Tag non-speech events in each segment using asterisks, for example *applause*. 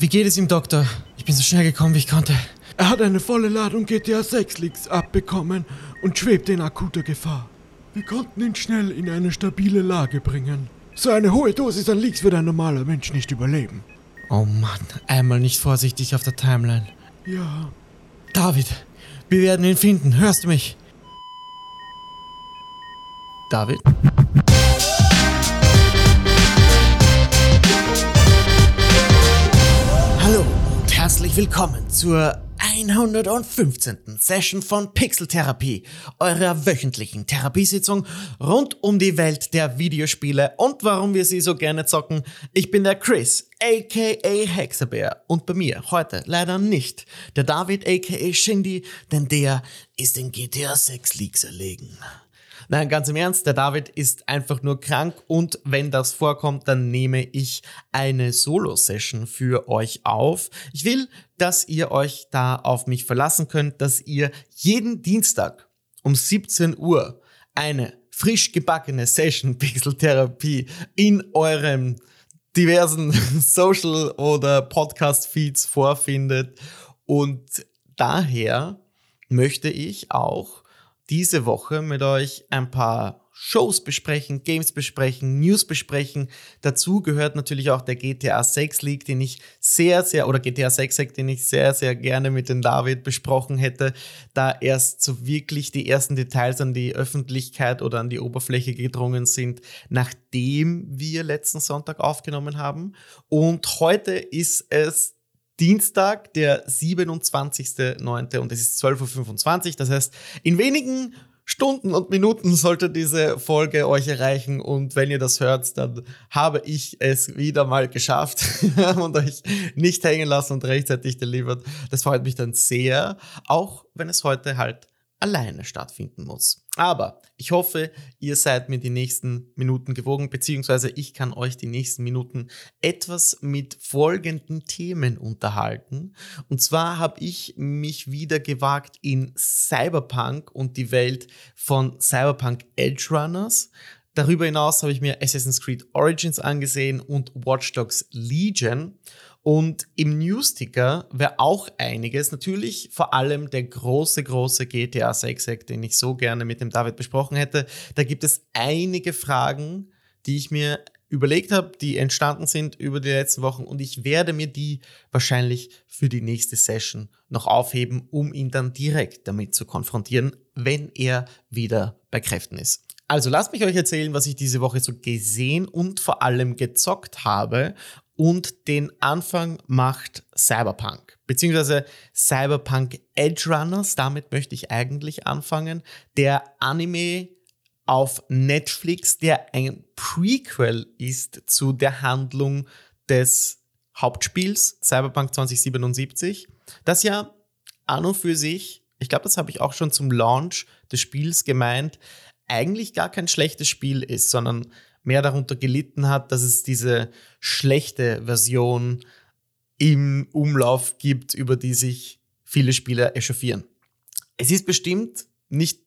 Wie geht es ihm, Doktor? Ich bin so schnell gekommen, wie ich konnte. Er hat eine volle Ladung GTA 6 Leaks abbekommen und schwebt in akuter Gefahr. Wir konnten ihn schnell in eine stabile Lage bringen. So eine hohe Dosis an Leaks wird ein normaler Mensch nicht überleben. Oh Mann, einmal nicht vorsichtig auf der Timeline. Ja, David, wir werden ihn finden. Hörst du mich? David? Willkommen zur 115. Session von Pixeltherapie, eurer wöchentlichen Therapiesitzung rund um die Welt der Videospiele und warum wir sie so gerne zocken. Ich bin der Chris, aka Hexabär und bei mir heute leider nicht der David, aka Shindy, denn der ist in GTA 6 Leaks erlegen. Nein, ganz im Ernst, der David ist einfach nur krank und wenn das vorkommt, dann nehme ich eine Solo-Session für euch auf. Ich will, dass ihr euch da auf mich verlassen könnt, dass ihr jeden Dienstag um 17 Uhr eine frisch gebackene Session *laughs* Pixeltherapie in eurem diversen *laughs* Social- oder Podcast-Feeds vorfindet. Und daher möchte ich auch diese Woche mit euch ein paar Shows besprechen, Games besprechen, News besprechen. Dazu gehört natürlich auch der GTA 6 League, den ich sehr, sehr, oder GTA 6 Hack, den ich sehr, sehr gerne mit dem David besprochen hätte, da erst so wirklich die ersten Details an die Öffentlichkeit oder an die Oberfläche gedrungen sind, nachdem wir letzten Sonntag aufgenommen haben. Und heute ist es Dienstag, der 27.09. und es ist 12.25 Uhr. Das heißt, in wenigen Stunden und Minuten sollte diese Folge euch erreichen und wenn ihr das hört, dann habe ich es wieder mal geschafft *laughs* und euch nicht hängen lassen und rechtzeitig delivered. Das freut mich dann sehr, auch wenn es heute halt alleine stattfinden muss. Aber ich hoffe, ihr seid mir die nächsten Minuten gewogen, beziehungsweise ich kann euch die nächsten Minuten etwas mit folgenden Themen unterhalten. Und zwar habe ich mich wieder gewagt in Cyberpunk und die Welt von Cyberpunk Edge Runners. Darüber hinaus habe ich mir Assassin's Creed Origins angesehen und Watch Dogs Legion. Und im Newsticker wäre auch einiges, natürlich vor allem der große, große GTA 6 Hack, den ich so gerne mit dem David besprochen hätte. Da gibt es einige Fragen, die ich mir überlegt habe, die entstanden sind über die letzten Wochen und ich werde mir die wahrscheinlich für die nächste Session noch aufheben, um ihn dann direkt damit zu konfrontieren, wenn er wieder bei Kräften ist. Also lasst mich euch erzählen, was ich diese Woche so gesehen und vor allem gezockt habe und den Anfang macht Cyberpunk, beziehungsweise Cyberpunk Edge Runners. Damit möchte ich eigentlich anfangen. Der Anime auf Netflix, der ein Prequel ist zu der Handlung des Hauptspiels Cyberpunk 2077, das ja an und für sich, ich glaube, das habe ich auch schon zum Launch des Spiels gemeint, eigentlich gar kein schlechtes Spiel ist, sondern mehr darunter gelitten hat, dass es diese schlechte Version im Umlauf gibt, über die sich viele Spieler echauffieren. Es ist bestimmt nicht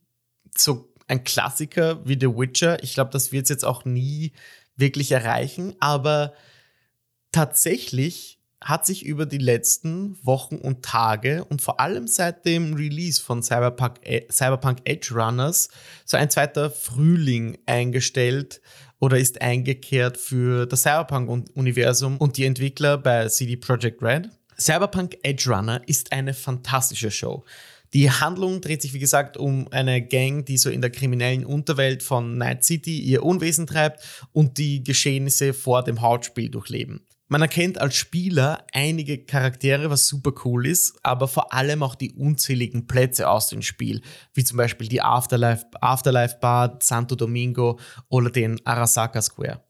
so ein Klassiker wie The Witcher. Ich glaube, das wird es jetzt auch nie wirklich erreichen, aber tatsächlich hat sich über die letzten Wochen und Tage und vor allem seit dem Release von Cyberpunk, e, Cyberpunk Edge Runners so ein zweiter Frühling eingestellt, oder ist eingekehrt für das Cyberpunk-Universum und die Entwickler bei CD Projekt Red. Cyberpunk Edge Runner ist eine fantastische Show. Die Handlung dreht sich, wie gesagt, um eine Gang, die so in der kriminellen Unterwelt von Night City ihr Unwesen treibt und die Geschehnisse vor dem Hauptspiel durchleben. Man erkennt als Spieler einige Charaktere, was super cool ist, aber vor allem auch die unzähligen Plätze aus dem Spiel, wie zum Beispiel die Afterlife, Afterlife Bar, Santo Domingo oder den Arasaka Square.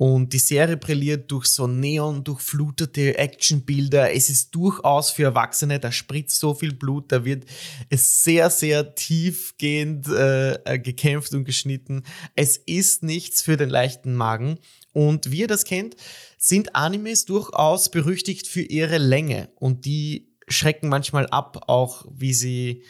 Und die Serie brilliert durch so neon durchflutete Actionbilder. Es ist durchaus für Erwachsene, da spritzt so viel Blut, da wird es sehr, sehr tiefgehend äh, gekämpft und geschnitten. Es ist nichts für den leichten Magen. Und wie ihr das kennt, sind Animes durchaus berüchtigt für ihre Länge und die schrecken manchmal ab, auch wie sie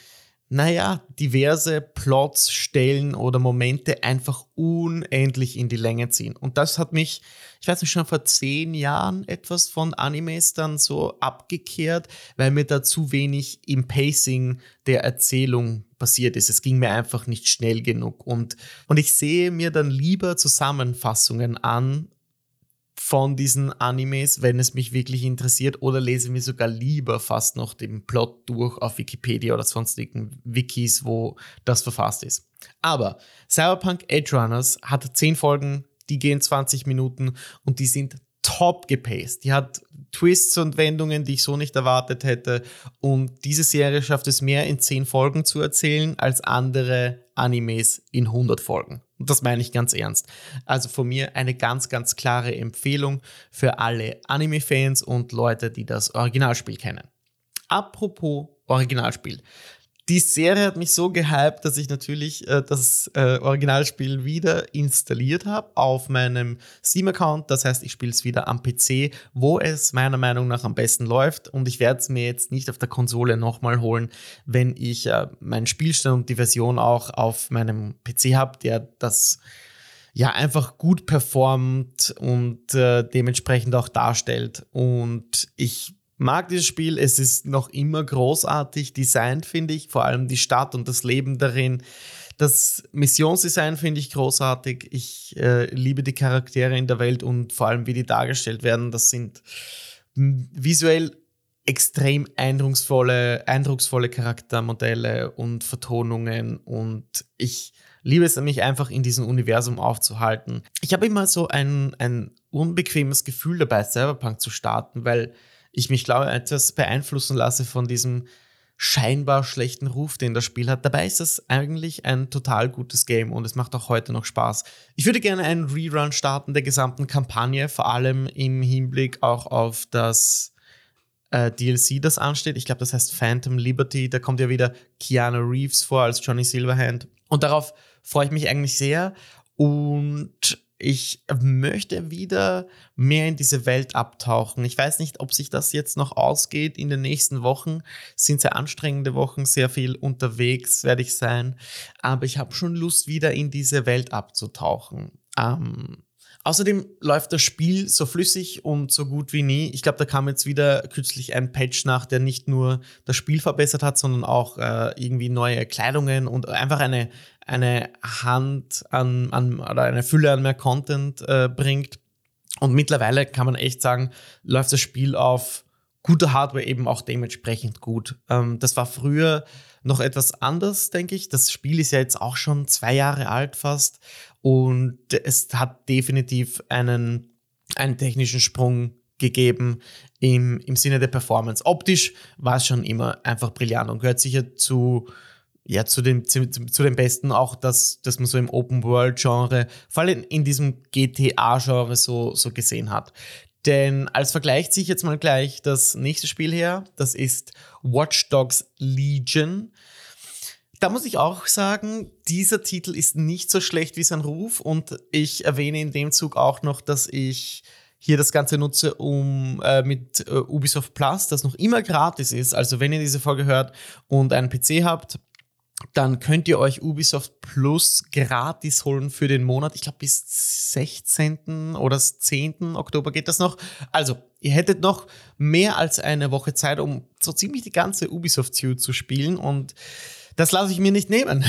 naja, diverse Plots, Stellen oder Momente einfach unendlich in die Länge ziehen. Und das hat mich, ich weiß nicht, schon vor zehn Jahren etwas von Animes dann so abgekehrt, weil mir da zu wenig im Pacing der Erzählung passiert ist. Es ging mir einfach nicht schnell genug. Und, und ich sehe mir dann lieber Zusammenfassungen an von diesen Animes, wenn es mich wirklich interessiert, oder lese mir sogar lieber fast noch den Plot durch auf Wikipedia oder sonstigen Wikis, wo das verfasst ist. Aber Cyberpunk Edge Runners hat 10 Folgen, die gehen 20 Minuten und die sind top gepaced. Die hat Twists und Wendungen, die ich so nicht erwartet hätte. Und diese Serie schafft es mehr in 10 Folgen zu erzählen als andere Animes in 100 Folgen. Und das meine ich ganz ernst. Also von mir eine ganz, ganz klare Empfehlung für alle Anime-Fans und Leute, die das Originalspiel kennen. Apropos Originalspiel. Die Serie hat mich so gehypt, dass ich natürlich äh, das äh, Originalspiel wieder installiert habe auf meinem Steam-Account. Das heißt, ich spiele es wieder am PC, wo es meiner Meinung nach am besten läuft. Und ich werde es mir jetzt nicht auf der Konsole nochmal holen, wenn ich äh, meinen Spielstand und die Version auch auf meinem PC habe, der das ja einfach gut performt und äh, dementsprechend auch darstellt. Und ich mag dieses Spiel. Es ist noch immer großartig designt, finde ich. Vor allem die Stadt und das Leben darin. Das Missionsdesign finde ich großartig. Ich äh, liebe die Charaktere in der Welt und vor allem, wie die dargestellt werden. Das sind visuell extrem eindrucksvolle, eindrucksvolle Charaktermodelle und Vertonungen. Und ich liebe es mich einfach in diesem Universum aufzuhalten. Ich habe immer so ein, ein unbequemes Gefühl dabei, Cyberpunk zu starten, weil ich mich, glaube etwas beeinflussen lasse von diesem scheinbar schlechten Ruf, den das Spiel hat. Dabei ist es eigentlich ein total gutes Game und es macht auch heute noch Spaß. Ich würde gerne einen Rerun starten der gesamten Kampagne, vor allem im Hinblick auch auf das äh, DLC, das ansteht. Ich glaube, das heißt Phantom Liberty. Da kommt ja wieder Keanu Reeves vor als Johnny Silverhand. Und darauf freue ich mich eigentlich sehr. Und ich möchte wieder mehr in diese Welt abtauchen. Ich weiß nicht, ob sich das jetzt noch ausgeht in den nächsten Wochen. Es sind sehr anstrengende Wochen, sehr viel unterwegs werde ich sein. Aber ich habe schon Lust, wieder in diese Welt abzutauchen. Ähm, Außerdem läuft das Spiel so flüssig und so gut wie nie. Ich glaube, da kam jetzt wieder kürzlich ein Patch nach, der nicht nur das Spiel verbessert hat, sondern auch äh, irgendwie neue Kleidungen und einfach eine, eine Hand an, an oder eine Fülle an mehr Content äh, bringt. Und mittlerweile kann man echt sagen, läuft das Spiel auf guter Hardware eben auch dementsprechend gut. Ähm, das war früher noch etwas anders, denke ich. Das Spiel ist ja jetzt auch schon zwei Jahre alt fast und es hat definitiv einen, einen technischen Sprung gegeben im, im Sinne der Performance. Optisch war es schon immer einfach brillant und gehört sicher zu, ja, zu, den, zu, zu den Besten auch, dass, dass man so im Open-World-Genre, vor allem in diesem GTA-Genre so, so gesehen hat. Denn als Vergleich ziehe ich jetzt mal gleich das nächste Spiel her. Das ist Watch Dogs Legion. Da muss ich auch sagen, dieser Titel ist nicht so schlecht wie sein Ruf und ich erwähne in dem Zug auch noch, dass ich hier das Ganze nutze, um äh, mit äh, Ubisoft Plus, das noch immer gratis ist. Also wenn ihr diese Folge hört und einen PC habt, dann könnt ihr euch Ubisoft Plus gratis holen für den Monat. Ich glaube, bis 16. oder 10. Oktober geht das noch. Also, ihr hättet noch mehr als eine Woche Zeit, um so ziemlich die ganze Ubisoft Suite zu spielen und das lasse ich mir nicht nehmen.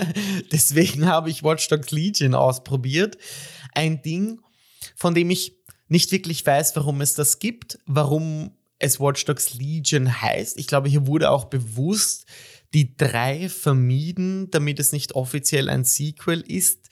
*laughs* Deswegen habe ich Watch Dogs Legion ausprobiert. Ein Ding, von dem ich nicht wirklich weiß, warum es das gibt, warum es Watch Dogs Legion heißt. Ich glaube, hier wurde auch bewusst die drei vermieden, damit es nicht offiziell ein Sequel ist,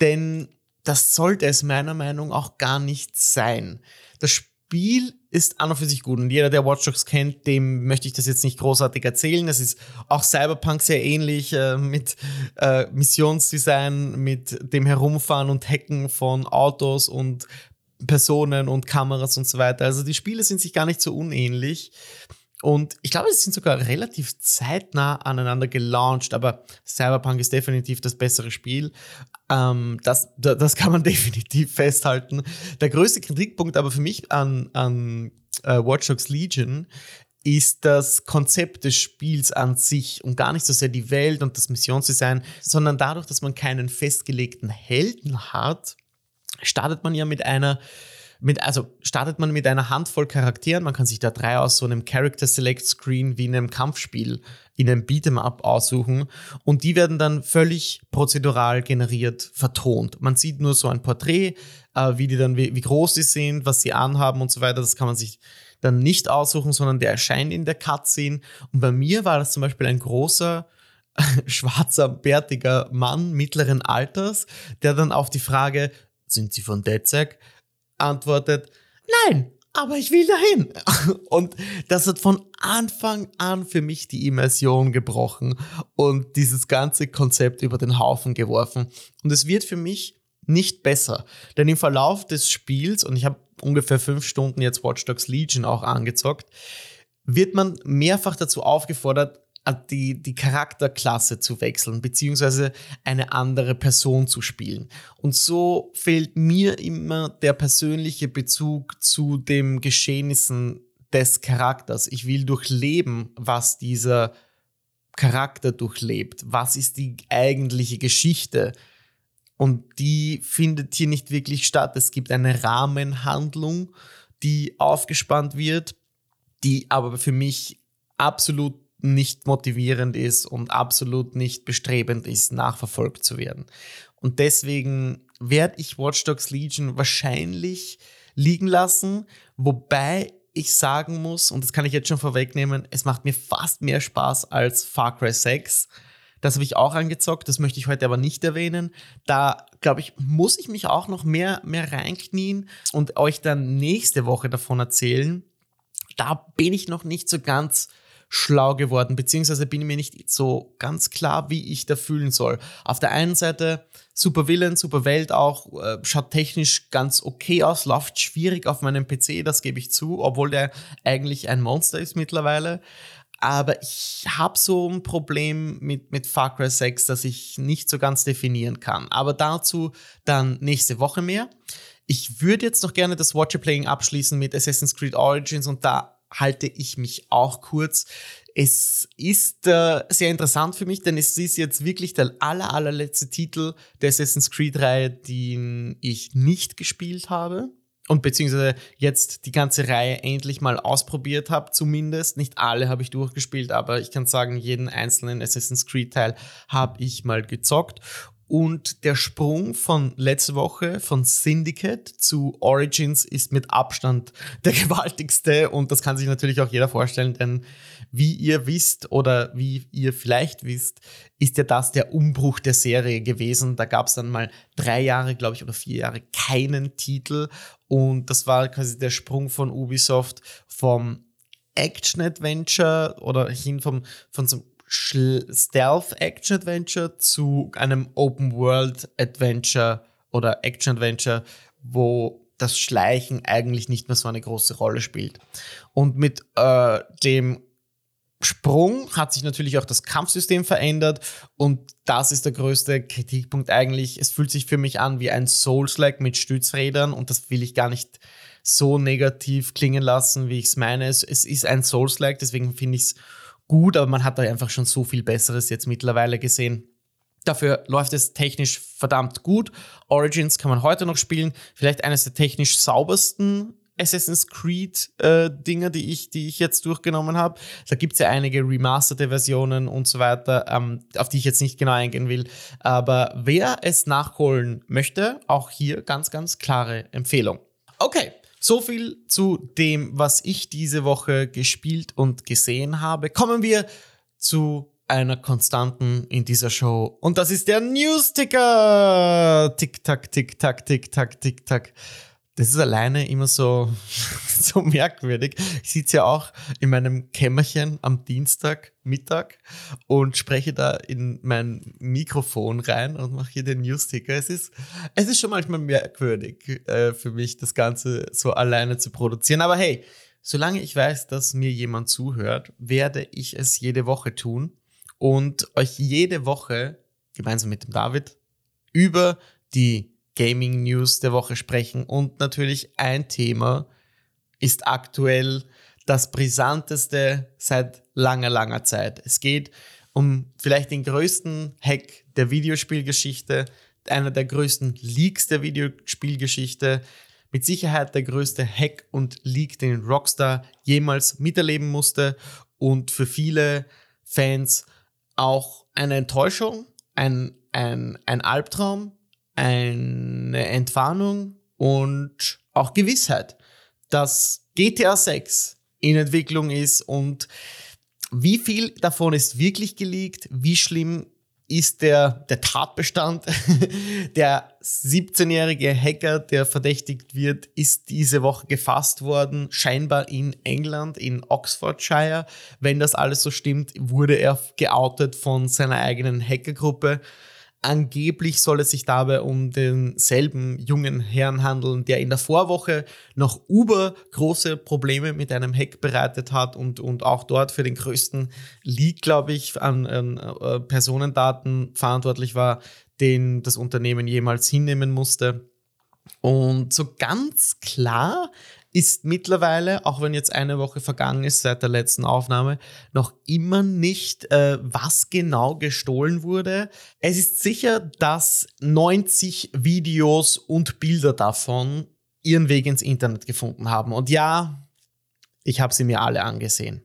denn das sollte es meiner Meinung nach auch gar nicht sein. Das Spiel ist an und für sich gut und jeder, der Watch Dogs kennt, dem möchte ich das jetzt nicht großartig erzählen. Es ist auch Cyberpunk sehr ähnlich äh, mit äh, Missionsdesign, mit dem Herumfahren und Hacken von Autos und Personen und Kameras und so weiter. Also die Spiele sind sich gar nicht so unähnlich. Und ich glaube, sie sind sogar relativ zeitnah aneinander gelauncht, aber Cyberpunk ist definitiv das bessere Spiel. Ähm, das, das kann man *laughs* definitiv festhalten. Der größte Kritikpunkt aber für mich an, an äh, Watch Dogs Legion ist das Konzept des Spiels an sich und gar nicht so sehr die Welt und das Missionsdesign, sondern dadurch, dass man keinen festgelegten Helden hat, startet man ja mit einer mit, also startet man mit einer Handvoll Charakteren. Man kann sich da drei aus so einem Character Select Screen wie in einem Kampfspiel, in einem Beat'em Up aussuchen. Und die werden dann völlig prozedural generiert vertont. Man sieht nur so ein Porträt, äh, wie die dann, wie, wie groß die sind, was sie anhaben und so weiter. Das kann man sich dann nicht aussuchen, sondern der erscheint in der Cutscene. Und bei mir war das zum Beispiel ein großer, *laughs* schwarzer, bärtiger Mann mittleren Alters, der dann auf die Frage, sind Sie von DedSec? Antwortet, nein, aber ich will dahin. *laughs* Und das hat von Anfang an für mich die Immersion gebrochen und dieses ganze Konzept über den Haufen geworfen. Und es wird für mich nicht besser. Denn im Verlauf des Spiels, und ich habe ungefähr fünf Stunden jetzt Watch Dogs Legion auch angezockt, wird man mehrfach dazu aufgefordert, die, die Charakterklasse zu wechseln, beziehungsweise eine andere Person zu spielen. Und so fehlt mir immer der persönliche Bezug zu den Geschehnissen des Charakters. Ich will durchleben, was dieser Charakter durchlebt. Was ist die eigentliche Geschichte? Und die findet hier nicht wirklich statt. Es gibt eine Rahmenhandlung, die aufgespannt wird, die aber für mich absolut nicht motivierend ist und absolut nicht bestrebend ist, nachverfolgt zu werden. Und deswegen werde ich Watch Dogs Legion wahrscheinlich liegen lassen, wobei ich sagen muss, und das kann ich jetzt schon vorwegnehmen, es macht mir fast mehr Spaß als Far Cry 6. Das habe ich auch angezockt, das möchte ich heute aber nicht erwähnen. Da, glaube ich, muss ich mich auch noch mehr, mehr reinknien und euch dann nächste Woche davon erzählen. Da bin ich noch nicht so ganz schlau geworden, beziehungsweise bin mir nicht so ganz klar, wie ich da fühlen soll. Auf der einen Seite super Villain, super Welt auch, äh, schaut technisch ganz okay aus, läuft schwierig auf meinem PC, das gebe ich zu, obwohl der eigentlich ein Monster ist mittlerweile. Aber ich habe so ein Problem mit, mit Far Cry 6, das ich nicht so ganz definieren kann. Aber dazu dann nächste Woche mehr. Ich würde jetzt noch gerne das Watcher Playing abschließen mit Assassin's Creed Origins und da halte ich mich auch kurz. Es ist äh, sehr interessant für mich, denn es ist jetzt wirklich der aller, allerletzte Titel der Assassin's Creed-Reihe, den ich nicht gespielt habe. Und beziehungsweise jetzt die ganze Reihe endlich mal ausprobiert habe, zumindest. Nicht alle habe ich durchgespielt, aber ich kann sagen, jeden einzelnen Assassin's Creed-Teil habe ich mal gezockt. Und der Sprung von letzte Woche von Syndicate zu Origins ist mit Abstand *laughs* der gewaltigste und das kann sich natürlich auch jeder vorstellen, denn wie ihr wisst oder wie ihr vielleicht wisst, ist ja das der Umbruch der Serie gewesen. Da gab es dann mal drei Jahre, glaube ich, oder vier Jahre keinen Titel und das war quasi der Sprung von Ubisoft vom Action-Adventure oder hin vom, von so einem Stealth-Action-Adventure zu einem Open-World-Adventure oder Action-Adventure, wo das Schleichen eigentlich nicht mehr so eine große Rolle spielt. Und mit äh, dem Sprung hat sich natürlich auch das Kampfsystem verändert und das ist der größte Kritikpunkt eigentlich. Es fühlt sich für mich an wie ein Souls-like mit Stützrädern und das will ich gar nicht so negativ klingen lassen, wie ich es meine. Es, ist ein Souls-like, deswegen finde ich es gut, aber man hat da einfach schon so viel Besseres jetzt mittlerweile gesehen. Dafür läuft es technisch verdammt gut. Origins kann man heute noch spielen. Vielleicht eines der technisch saubersten Assassin's Creed äh, die ich, die ich jetzt durchgenommen habe. Da gibt es ja einige remasterte Versionen und so weiter, ähm, auf die ich jetzt nicht genau eingehen will. Aber wer es nachholen möchte, auch hier ganz, ganz klare Empfehlung. Okay, so viel zu dem, was ich diese Woche gespielt und gesehen habe. Kommen wir zu einer Konstanten in dieser Show. Und das ist der News-Ticker. Tick-Tack, Tick-Tack, Tick-Tack, Tick-Tack. Das ist alleine immer so, *laughs* so merkwürdig. Ich sitze ja auch in meinem Kämmerchen am Dienstag Mittag und spreche da in mein Mikrofon rein und mache hier den Newsticker. Es ist, es ist schon manchmal merkwürdig äh, für mich, das Ganze so alleine zu produzieren. Aber hey, solange ich weiß, dass mir jemand zuhört, werde ich es jede Woche tun und euch jede Woche gemeinsam mit dem David über die Gaming News der Woche sprechen. Und natürlich ein Thema ist aktuell das brisanteste seit langer, langer Zeit. Es geht um vielleicht den größten Hack der Videospielgeschichte, einer der größten Leaks der Videospielgeschichte, mit Sicherheit der größte Hack und Leak, den Rockstar jemals miterleben musste und für viele Fans auch eine Enttäuschung, ein, ein, ein Albtraum, eine Entwarnung und auch Gewissheit, dass GTA 6 in Entwicklung ist und wie viel davon ist wirklich geleakt, wie schlimm ist der, der Tatbestand. *laughs* der 17-jährige Hacker, der verdächtigt wird, ist diese Woche gefasst worden, scheinbar in England, in Oxfordshire. Wenn das alles so stimmt, wurde er geoutet von seiner eigenen Hackergruppe. Angeblich soll es sich dabei um denselben jungen Herrn handeln, der in der Vorwoche noch über große Probleme mit einem Hack bereitet hat und, und auch dort für den größten Leak, glaube ich, an, an äh, Personendaten verantwortlich war, den das Unternehmen jemals hinnehmen musste. Und so ganz klar ist mittlerweile, auch wenn jetzt eine Woche vergangen ist seit der letzten Aufnahme, noch immer nicht, äh, was genau gestohlen wurde. Es ist sicher, dass 90 Videos und Bilder davon ihren Weg ins Internet gefunden haben. Und ja, ich habe sie mir alle angesehen.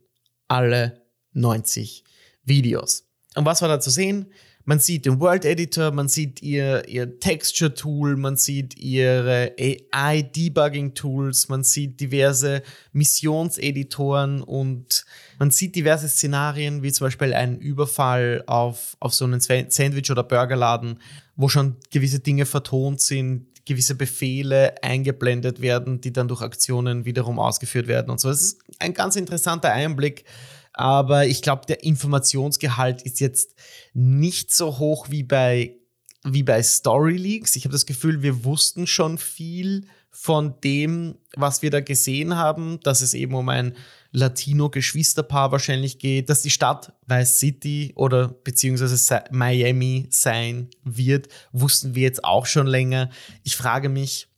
Alle 90 Videos. Und was war da zu sehen? Man sieht den World Editor, man sieht ihr, ihr Texture Tool, man sieht ihre AI Debugging Tools, man sieht diverse Missionseditoren und man sieht diverse Szenarien, wie zum Beispiel einen Überfall auf, auf so einen Sandwich- oder Burgerladen, wo schon gewisse Dinge vertont sind, gewisse Befehle eingeblendet werden, die dann durch Aktionen wiederum ausgeführt werden und so. Es ist ein ganz interessanter Einblick aber ich glaube, der Informationsgehalt ist jetzt nicht so hoch wie bei, wie bei Story Leaks. Ich habe das Gefühl, wir wussten schon viel von dem, was wir da gesehen haben, dass es eben um ein Latino-Geschwisterpaar wahrscheinlich geht, dass die Stadt Vice City oder beziehungsweise Miami sein wird, wussten wir jetzt auch schon länger. Ich frage mich,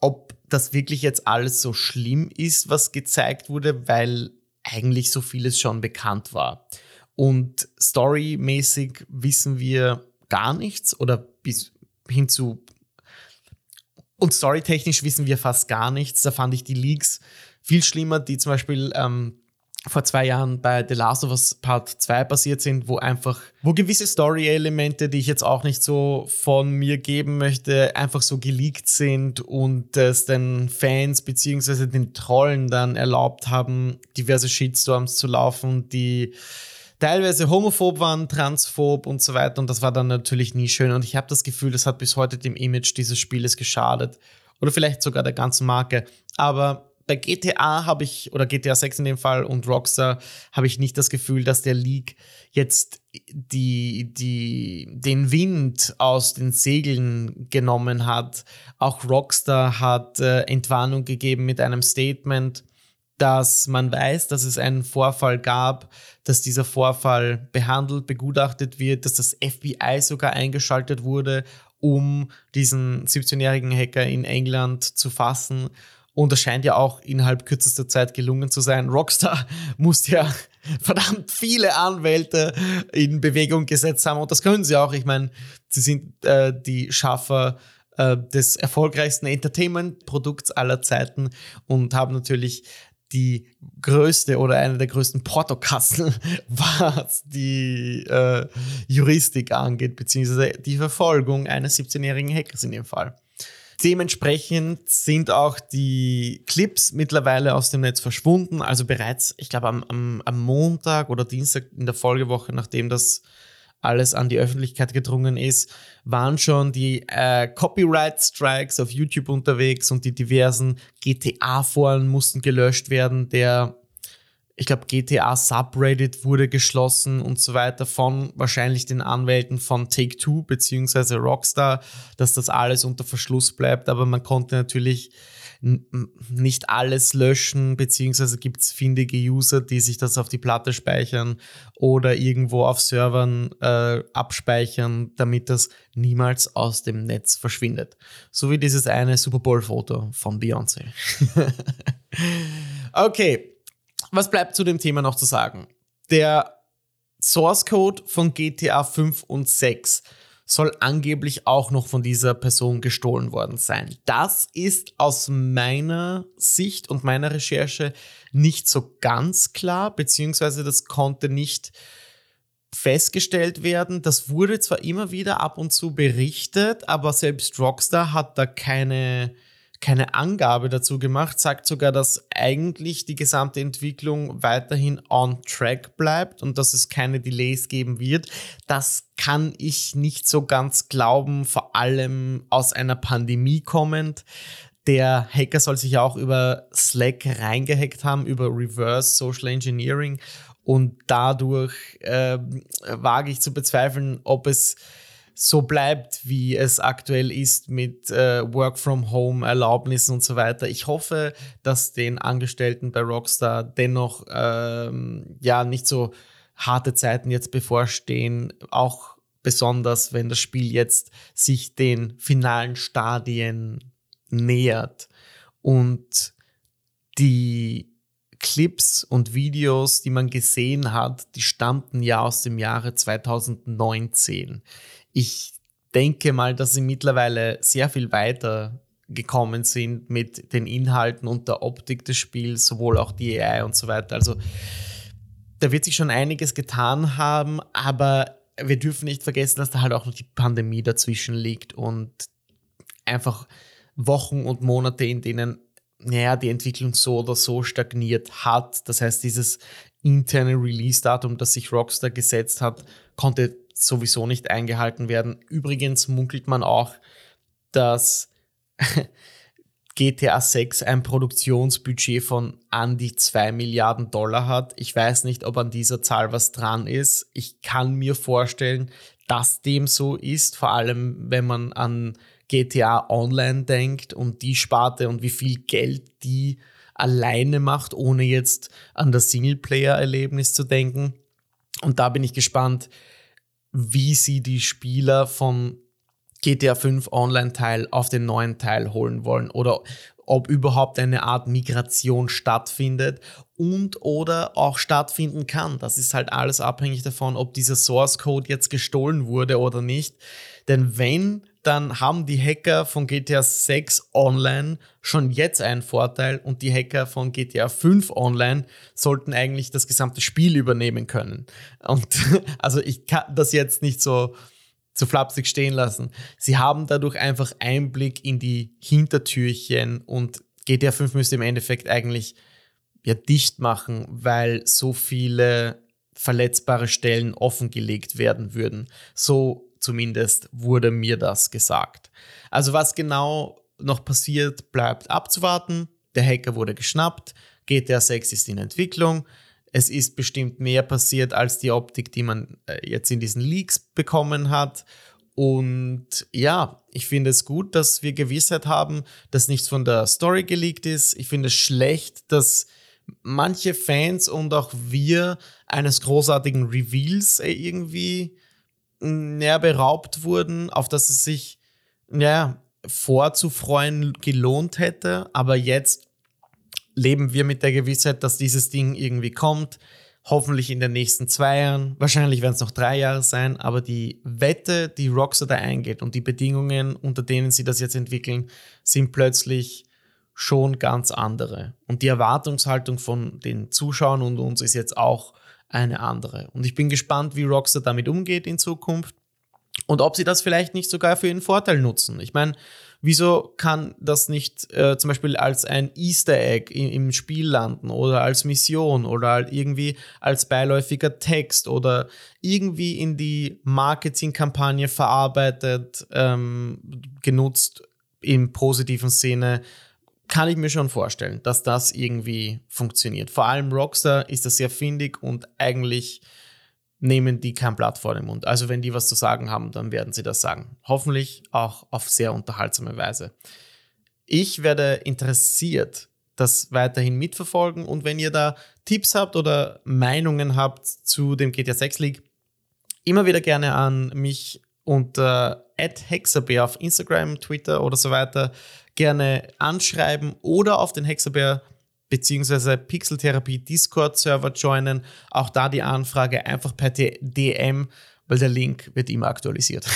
ob das wirklich jetzt alles so schlimm ist, was gezeigt wurde, weil eigentlich so vieles schon bekannt war. Und storymäßig wissen wir gar nichts oder bis hin zu und storytechnisch wissen wir fast gar nichts. Da fand ich die Leaks viel schlimmer, die zum Beispiel ähm, vor zwei Jahren bei The Last of Us Part 2 passiert sind, wo einfach, wo gewisse Story-Elemente, die ich jetzt auch nicht so von mir geben möchte, einfach so geleakt sind und es den Fans beziehungsweise den Trollen dann erlaubt haben, diverse Shitstorms zu laufen, die teilweise homophob waren, transphob und so weiter. Und das war dann natürlich nie schön. Und ich habe das Gefühl, das hat bis heute dem Image dieses Spieles geschadet. Oder vielleicht sogar der ganzen Marke. Aber bei GTA habe ich, oder GTA 6 in dem Fall und Rockstar, habe ich nicht das Gefühl, dass der League jetzt die, die, den Wind aus den Segeln genommen hat. Auch Rockstar hat äh, Entwarnung gegeben mit einem Statement, dass man weiß, dass es einen Vorfall gab, dass dieser Vorfall behandelt, begutachtet wird, dass das FBI sogar eingeschaltet wurde, um diesen 17-jährigen Hacker in England zu fassen und das scheint ja auch innerhalb kürzester Zeit gelungen zu sein. Rockstar *laughs* muss ja verdammt viele Anwälte in Bewegung gesetzt haben. Und das können sie auch. Ich meine, sie sind äh, die Schaffer äh, des erfolgreichsten Entertainment-Produkts aller Zeiten und haben natürlich die größte oder eine der größten Portokassen, *laughs* was die äh, Juristik angeht, beziehungsweise die Verfolgung eines 17-jährigen Hackers in dem Fall. Dementsprechend sind auch die Clips mittlerweile aus dem Netz verschwunden. Also bereits, ich glaube, am, am, am Montag oder Dienstag in der Folgewoche, nachdem das alles an die Öffentlichkeit gedrungen ist, waren schon die äh, Copyright-Strikes auf YouTube unterwegs und die diversen GTA-Foren mussten gelöscht werden. Der ich glaube, GTA Subreddit wurde geschlossen und so weiter von wahrscheinlich den Anwälten von Take-Two beziehungsweise Rockstar, dass das alles unter Verschluss bleibt. Aber man konnte natürlich nicht alles löschen, beziehungsweise gibt es findige User, die sich das auf die Platte speichern oder irgendwo auf Servern äh, abspeichern, damit das niemals aus dem Netz verschwindet. So wie dieses eine Super Bowl-Foto von Beyoncé. *laughs* okay, was bleibt zu dem Thema noch zu sagen? Der Source Code von GTA 5 und 6 soll angeblich auch noch von dieser Person gestohlen worden sein. Das ist aus meiner Sicht und meiner Recherche nicht so ganz klar, beziehungsweise das konnte nicht festgestellt werden. Das wurde zwar immer wieder ab und zu berichtet, aber selbst Rockstar hat da keine, keine Angabe dazu gemacht, sagt sogar, dass eigentlich die gesamte Entwicklung weiterhin on track bleibt und dass es keine Delays geben wird. Das kann ich nicht so ganz glauben, vor allem aus einer Pandemie kommend. Der Hacker soll sich auch über Slack reingehackt haben, über Reverse Social Engineering und dadurch äh, wage ich zu bezweifeln, ob es so bleibt, wie es aktuell ist mit äh, Work from Home Erlaubnissen und so weiter. Ich hoffe, dass den Angestellten bei Rockstar dennoch ähm, ja nicht so harte Zeiten jetzt bevorstehen, auch besonders wenn das Spiel jetzt sich den finalen Stadien nähert und die Clips und Videos, die man gesehen hat, die stammten ja aus dem Jahre 2019. Ich denke mal, dass sie mittlerweile sehr viel weiter gekommen sind mit den Inhalten und der Optik des Spiels, sowohl auch die AI und so weiter. Also da wird sich schon einiges getan haben, aber wir dürfen nicht vergessen, dass da halt auch noch die Pandemie dazwischen liegt und einfach Wochen und Monate, in denen naja, die Entwicklung so oder so stagniert hat. Das heißt, dieses interne Release-Datum, das sich Rockstar gesetzt hat, konnte sowieso nicht eingehalten werden. Übrigens munkelt man auch, dass *laughs* GTA 6 ein Produktionsbudget von an die 2 Milliarden Dollar hat. Ich weiß nicht, ob an dieser Zahl was dran ist. Ich kann mir vorstellen, dass dem so ist, vor allem wenn man an GTA Online denkt und die Sparte und wie viel Geld die alleine macht, ohne jetzt an das Singleplayer-Erlebnis zu denken. Und da bin ich gespannt, wie sie die Spieler von GTA 5 Online-Teil auf den neuen Teil holen wollen oder ob überhaupt eine Art Migration stattfindet und oder auch stattfinden kann. Das ist halt alles abhängig davon, ob dieser Source Code jetzt gestohlen wurde oder nicht. Denn wenn dann haben die Hacker von GTA 6 Online schon jetzt einen Vorteil und die Hacker von GTA 5 Online sollten eigentlich das gesamte Spiel übernehmen können. Und *laughs* also ich kann das jetzt nicht so zu flapsig stehen lassen. Sie haben dadurch einfach Einblick in die Hintertürchen und GTA 5 müsste im Endeffekt eigentlich ja dicht machen, weil so viele verletzbare Stellen offengelegt werden würden. So Zumindest wurde mir das gesagt. Also was genau noch passiert, bleibt abzuwarten. Der Hacker wurde geschnappt. GTA 6 ist in Entwicklung. Es ist bestimmt mehr passiert als die Optik, die man äh, jetzt in diesen Leaks bekommen hat. Und ja, ich finde es gut, dass wir Gewissheit haben, dass nichts von der Story geleakt ist. Ich finde es schlecht, dass manche Fans und auch wir eines großartigen Reveals äh, irgendwie ja, beraubt wurden, auf das es sich ja, vorzufreuen gelohnt hätte. Aber jetzt leben wir mit der Gewissheit, dass dieses Ding irgendwie kommt. Hoffentlich in den nächsten zwei Jahren. Wahrscheinlich werden es noch drei Jahre sein. Aber die Wette, die Rockstar eingeht und die Bedingungen, unter denen sie das jetzt entwickeln, sind plötzlich schon ganz andere. Und die Erwartungshaltung von den Zuschauern und uns ist jetzt auch eine andere. Und ich bin gespannt, wie Rockstar damit umgeht in Zukunft und ob sie das vielleicht nicht sogar für ihren Vorteil nutzen. Ich meine, wieso kann das nicht äh, zum Beispiel als ein Easter Egg im, im Spiel landen oder als Mission oder irgendwie als beiläufiger Text oder irgendwie in die Marketingkampagne verarbeitet, ähm, genutzt im positiven Sinne kann ich mir schon vorstellen, dass das irgendwie funktioniert. Vor allem Rockstar ist das sehr findig und eigentlich nehmen die kein Blatt vor den Mund. Also wenn die was zu sagen haben, dann werden sie das sagen. Hoffentlich auch auf sehr unterhaltsame Weise. Ich werde interessiert das weiterhin mitverfolgen und wenn ihr da Tipps habt oder Meinungen habt zu dem GTA 6 League, immer wieder gerne an mich unter @hexabear auf Instagram, Twitter oder so weiter gerne anschreiben oder auf den Hexabear beziehungsweise Pixeltherapie Discord-Server joinen. Auch da die Anfrage einfach per DM, weil der Link wird immer aktualisiert.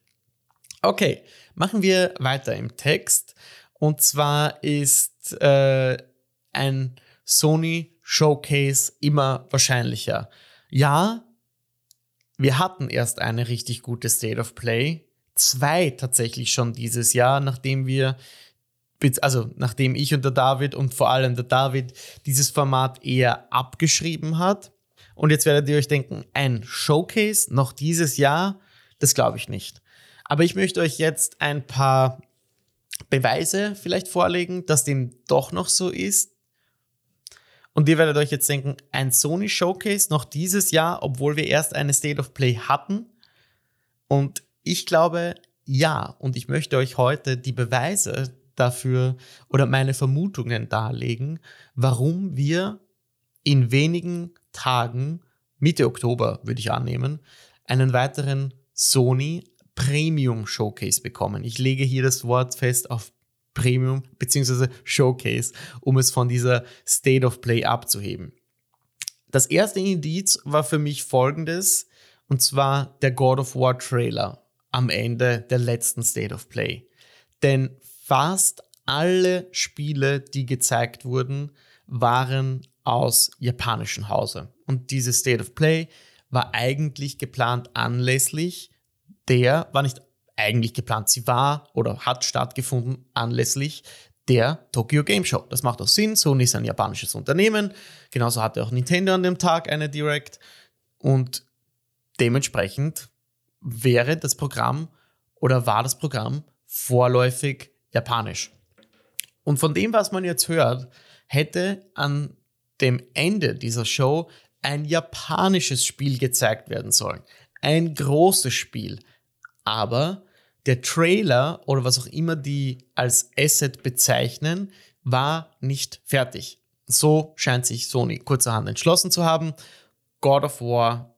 *laughs* okay, machen wir weiter im Text. Und zwar ist äh, ein Sony Showcase immer wahrscheinlicher. Ja, wir hatten erst eine richtig gute State of Play. Zwei tatsächlich schon dieses Jahr, nachdem wir also nachdem ich und der David und vor allem der David dieses Format eher abgeschrieben hat. Und jetzt werdet ihr euch denken, ein Showcase noch dieses Jahr, das glaube ich nicht. Aber ich möchte euch jetzt ein paar Beweise vielleicht vorlegen, dass dem doch noch so ist. Und ihr werdet euch jetzt denken, ein Sony Showcase noch dieses Jahr, obwohl wir erst eine State of Play hatten. Und ich glaube, ja. Und ich möchte euch heute die Beweise dafür oder meine Vermutungen darlegen, warum wir in wenigen Tagen, Mitte Oktober würde ich annehmen, einen weiteren Sony Premium Showcase bekommen. Ich lege hier das Wort fest auf Premium bzw. Showcase, um es von dieser State of Play abzuheben. Das erste Indiz war für mich folgendes, und zwar der God of War Trailer am Ende der letzten State of Play. Denn fast alle Spiele, die gezeigt wurden, waren aus japanischem Hause. Und diese State of Play war eigentlich geplant anlässlich der, war nicht eigentlich geplant, sie war oder hat stattgefunden anlässlich der Tokyo Game Show. Das macht auch Sinn. Sony ist ein japanisches Unternehmen. Genauso hatte auch Nintendo an dem Tag eine Direct. Und dementsprechend wäre das Programm oder war das Programm vorläufig japanisch. Und von dem, was man jetzt hört, hätte an dem Ende dieser Show ein japanisches Spiel gezeigt werden sollen. Ein großes Spiel. Aber der Trailer oder was auch immer die als Asset bezeichnen, war nicht fertig. So scheint sich Sony kurzerhand entschlossen zu haben, God of War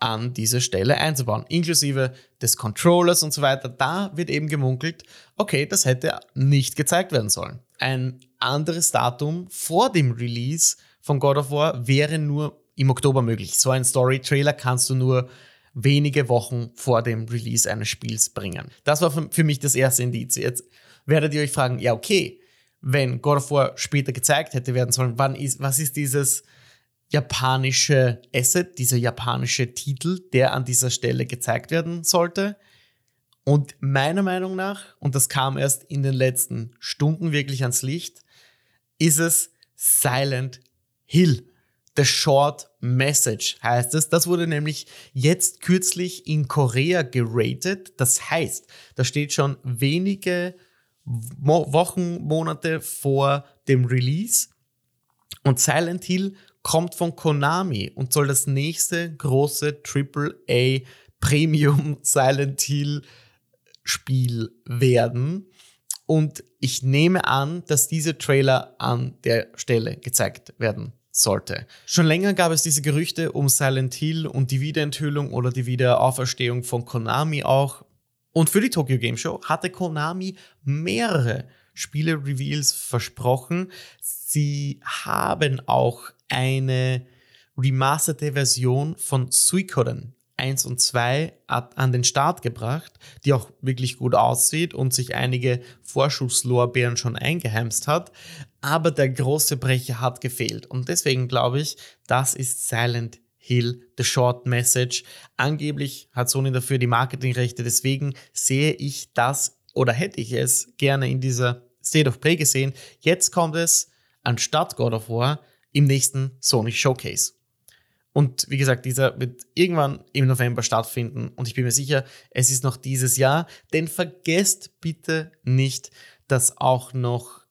an diese Stelle einzubauen, inklusive des Controllers und so weiter. Da wird eben gemunkelt, okay, das hätte nicht gezeigt werden sollen. Ein anderes Datum vor dem Release von God of War wäre nur im Oktober möglich. So ein Story-Trailer kannst du nur wenige Wochen vor dem Release eines Spiels bringen. Das war für mich das erste Indiz. Jetzt werdet ihr euch fragen, ja, okay, wenn God of War später gezeigt hätte werden sollen, wann ist, was ist dieses japanische Asset, dieser japanische Titel, der an dieser Stelle gezeigt werden sollte. Und meiner Meinung nach, und das kam erst in den letzten Stunden wirklich ans Licht, ist es Silent Hill. The Short Message heißt es. Das wurde nämlich jetzt kürzlich in Korea geratet. Das heißt, da steht schon wenige Wochen, Monate vor dem Release. Und Silent Hill kommt von Konami und soll das nächste große AAA Premium *laughs* Silent Hill Spiel werden. Und ich nehme an, dass diese Trailer an der Stelle gezeigt werden sollte. Schon länger gab es diese Gerüchte um Silent Hill und die Wiederenthüllung oder die Wiederauferstehung von Konami auch. Und für die Tokyo Game Show hatte Konami mehrere Spiele-Reveals versprochen. Sie haben auch eine remasterte Version von Suikoden 1 und 2 an den Start gebracht, die auch wirklich gut aussieht und sich einige Vorschusslorbeeren schon eingeheimst hat. Aber der große Brecher hat gefehlt. Und deswegen glaube ich, das ist Silent Hill, The Short Message. Angeblich hat Sony dafür die Marketingrechte. Deswegen sehe ich das oder hätte ich es gerne in dieser State of Play gesehen. Jetzt kommt es anstatt God of War im nächsten Sony Showcase. Und wie gesagt, dieser wird irgendwann im November stattfinden und ich bin mir sicher, es ist noch dieses Jahr, denn vergesst bitte nicht, dass auch noch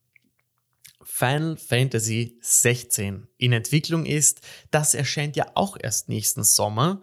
Final Fantasy 16 in Entwicklung ist. Das erscheint ja auch erst nächsten Sommer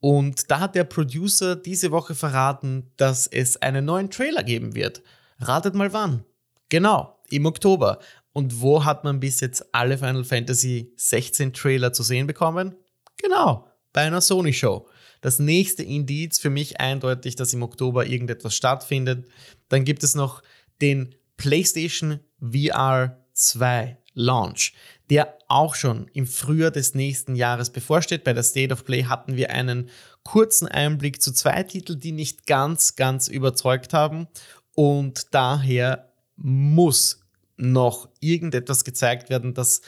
und da hat der Producer diese Woche verraten, dass es einen neuen Trailer geben wird. Ratet mal wann. Genau, im Oktober. Und wo hat man bis jetzt alle Final Fantasy 16 Trailer zu sehen bekommen? Genau, bei einer Sony Show. Das nächste Indiz für mich eindeutig, dass im Oktober irgendetwas stattfindet. Dann gibt es noch den PlayStation VR 2 Launch, der auch schon im Frühjahr des nächsten Jahres bevorsteht. Bei der State of Play hatten wir einen kurzen Einblick zu zwei Titeln, die nicht ganz, ganz überzeugt haben. Und daher muss noch irgendetwas gezeigt werden, das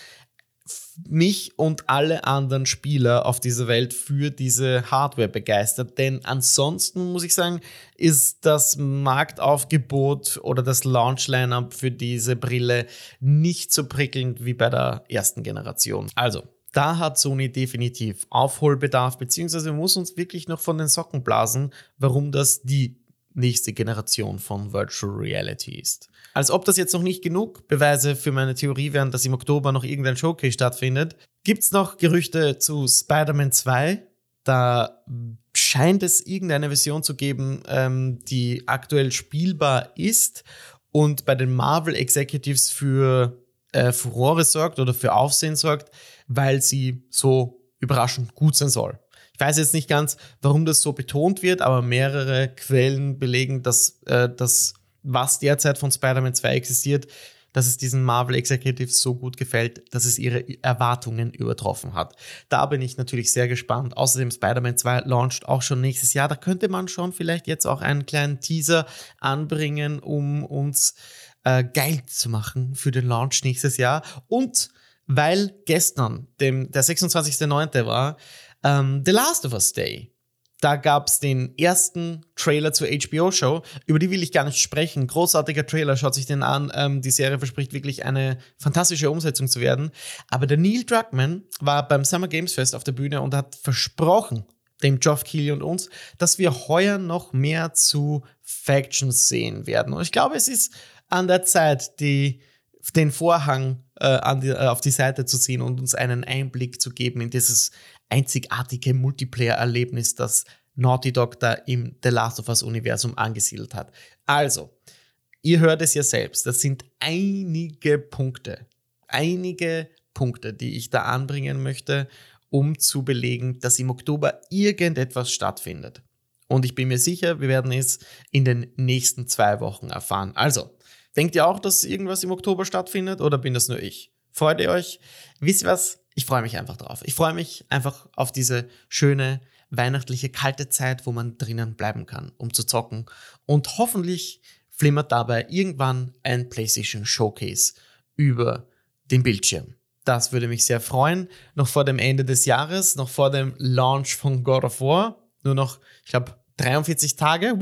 mich und alle anderen Spieler auf dieser Welt für diese Hardware begeistert. Denn ansonsten muss ich sagen, ist das Marktaufgebot oder das Launch-Lineup für diese Brille nicht so prickelnd wie bei der ersten Generation. Also, da hat Sony definitiv Aufholbedarf, beziehungsweise muss uns wirklich noch von den Socken blasen, warum das die nächste Generation von Virtual Reality ist. Als ob das jetzt noch nicht genug Beweise für meine Theorie wären, dass im Oktober noch irgendein Showcase stattfindet, gibt es noch Gerüchte zu Spider-Man 2. Da scheint es irgendeine Version zu geben, ähm, die aktuell spielbar ist und bei den Marvel Executives für äh, Furore sorgt oder für Aufsehen sorgt, weil sie so überraschend gut sein soll. Ich weiß jetzt nicht ganz, warum das so betont wird, aber mehrere Quellen belegen, dass äh, das, was derzeit von Spider-Man 2 existiert, dass es diesen Marvel Executives so gut gefällt, dass es ihre Erwartungen übertroffen hat. Da bin ich natürlich sehr gespannt. Außerdem Spider-Man 2 launcht auch schon nächstes Jahr. Da könnte man schon vielleicht jetzt auch einen kleinen Teaser anbringen, um uns äh, geil zu machen für den Launch nächstes Jahr. Und weil gestern, dem, der 26.09. war, ähm, The Last of Us Day. Da gab es den ersten Trailer zur HBO-Show. Über die will ich gar nicht sprechen. Großartiger Trailer, schaut sich den an. Ähm, die Serie verspricht wirklich eine fantastische Umsetzung zu werden. Aber der Neil Druckmann war beim Summer Games Fest auf der Bühne und hat versprochen, dem Geoff Keighley und uns, dass wir heuer noch mehr zu Factions sehen werden. Und ich glaube, es ist an der Zeit, die, den Vorhang äh, die, äh, auf die Seite zu ziehen und uns einen Einblick zu geben in dieses einzigartige Multiplayer-Erlebnis, das Naughty Dog da im The Last of Us-Universum angesiedelt hat. Also, ihr hört es ja selbst, das sind einige Punkte, einige Punkte, die ich da anbringen möchte, um zu belegen, dass im Oktober irgendetwas stattfindet. Und ich bin mir sicher, wir werden es in den nächsten zwei Wochen erfahren. Also, denkt ihr auch, dass irgendwas im Oktober stattfindet oder bin das nur ich? Freut ihr euch? Wisst ihr was? Ich freue mich einfach drauf. Ich freue mich einfach auf diese schöne weihnachtliche kalte Zeit, wo man drinnen bleiben kann, um zu zocken. Und hoffentlich flimmert dabei irgendwann ein PlayStation Showcase über den Bildschirm. Das würde mich sehr freuen. Noch vor dem Ende des Jahres, noch vor dem Launch von God of War. Nur noch, ich glaube, 43 Tage. *laughs*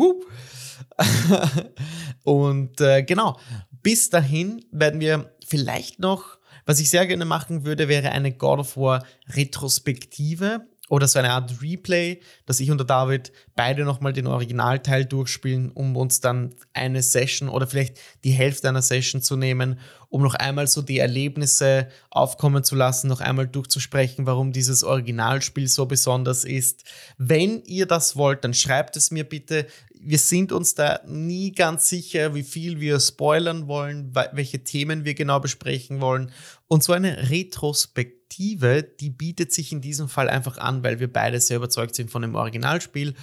Und äh, genau, bis dahin werden wir vielleicht noch was ich sehr gerne machen würde, wäre eine God of War Retrospektive oder so eine Art Replay, dass ich und der David beide nochmal den Originalteil durchspielen, um uns dann eine Session oder vielleicht die Hälfte einer Session zu nehmen, um noch einmal so die Erlebnisse aufkommen zu lassen, noch einmal durchzusprechen, warum dieses Originalspiel so besonders ist. Wenn ihr das wollt, dann schreibt es mir bitte wir sind uns da nie ganz sicher, wie viel wir spoilern wollen, welche Themen wir genau besprechen wollen. Und so eine Retrospektive, die bietet sich in diesem Fall einfach an, weil wir beide sehr überzeugt sind von dem Originalspiel,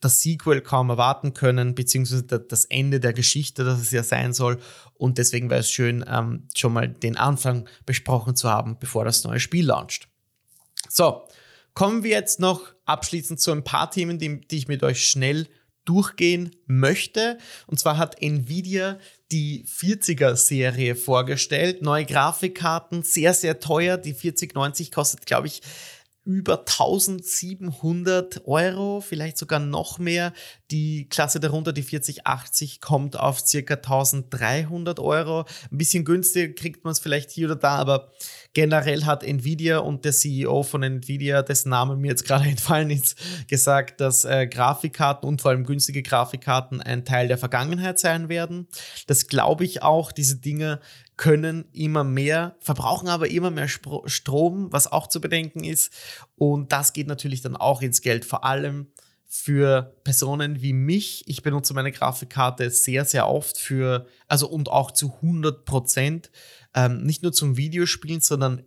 das Sequel kaum erwarten können, beziehungsweise das Ende der Geschichte, das es ja sein soll. Und deswegen wäre es schön, ähm, schon mal den Anfang besprochen zu haben, bevor das neue Spiel launcht. So, kommen wir jetzt noch abschließend zu ein paar Themen, die, die ich mit euch schnell durchgehen möchte. Und zwar hat Nvidia die 40er-Serie vorgestellt. Neue Grafikkarten, sehr, sehr teuer. Die 4090 kostet, glaube ich, über 1700 Euro, vielleicht sogar noch mehr. Die Klasse darunter, die 4080, kommt auf circa 1300 Euro. Ein bisschen günstiger kriegt man es vielleicht hier oder da, aber generell hat Nvidia und der CEO von Nvidia, dessen Name mir jetzt gerade *laughs* entfallen ist, gesagt, dass äh, Grafikkarten und vor allem günstige Grafikkarten ein Teil der Vergangenheit sein werden. Das glaube ich auch. Diese Dinge können immer mehr, verbrauchen aber immer mehr Strom, was auch zu bedenken ist. Und das geht natürlich dann auch ins Geld, vor allem für Personen wie mich. Ich benutze meine Grafikkarte sehr, sehr oft für, also und auch zu 100 Prozent, ähm, nicht nur zum Videospielen, sondern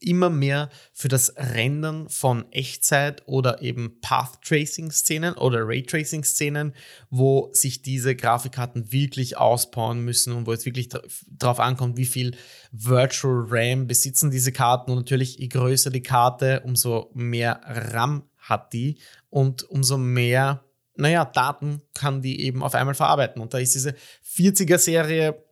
immer mehr für das Rendern von Echtzeit oder eben Path Tracing Szenen oder Ray Tracing Szenen, wo sich diese Grafikkarten wirklich ausbauen müssen und wo es wirklich darauf ankommt, wie viel Virtual RAM besitzen diese Karten und natürlich je größer die Karte, umso mehr RAM hat die und umso mehr, naja, Daten kann die eben auf einmal verarbeiten. Und da ist diese 40er Serie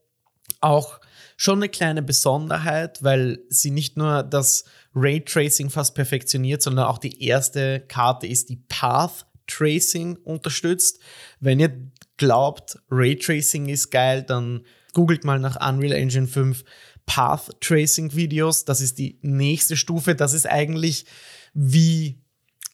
auch schon eine kleine Besonderheit, weil sie nicht nur das Raytracing fast perfektioniert, sondern auch die erste Karte ist, die Path Tracing unterstützt. Wenn ihr glaubt, Raytracing ist geil, dann googelt mal nach Unreal Engine 5 Path Tracing Videos. Das ist die nächste Stufe. Das ist eigentlich wie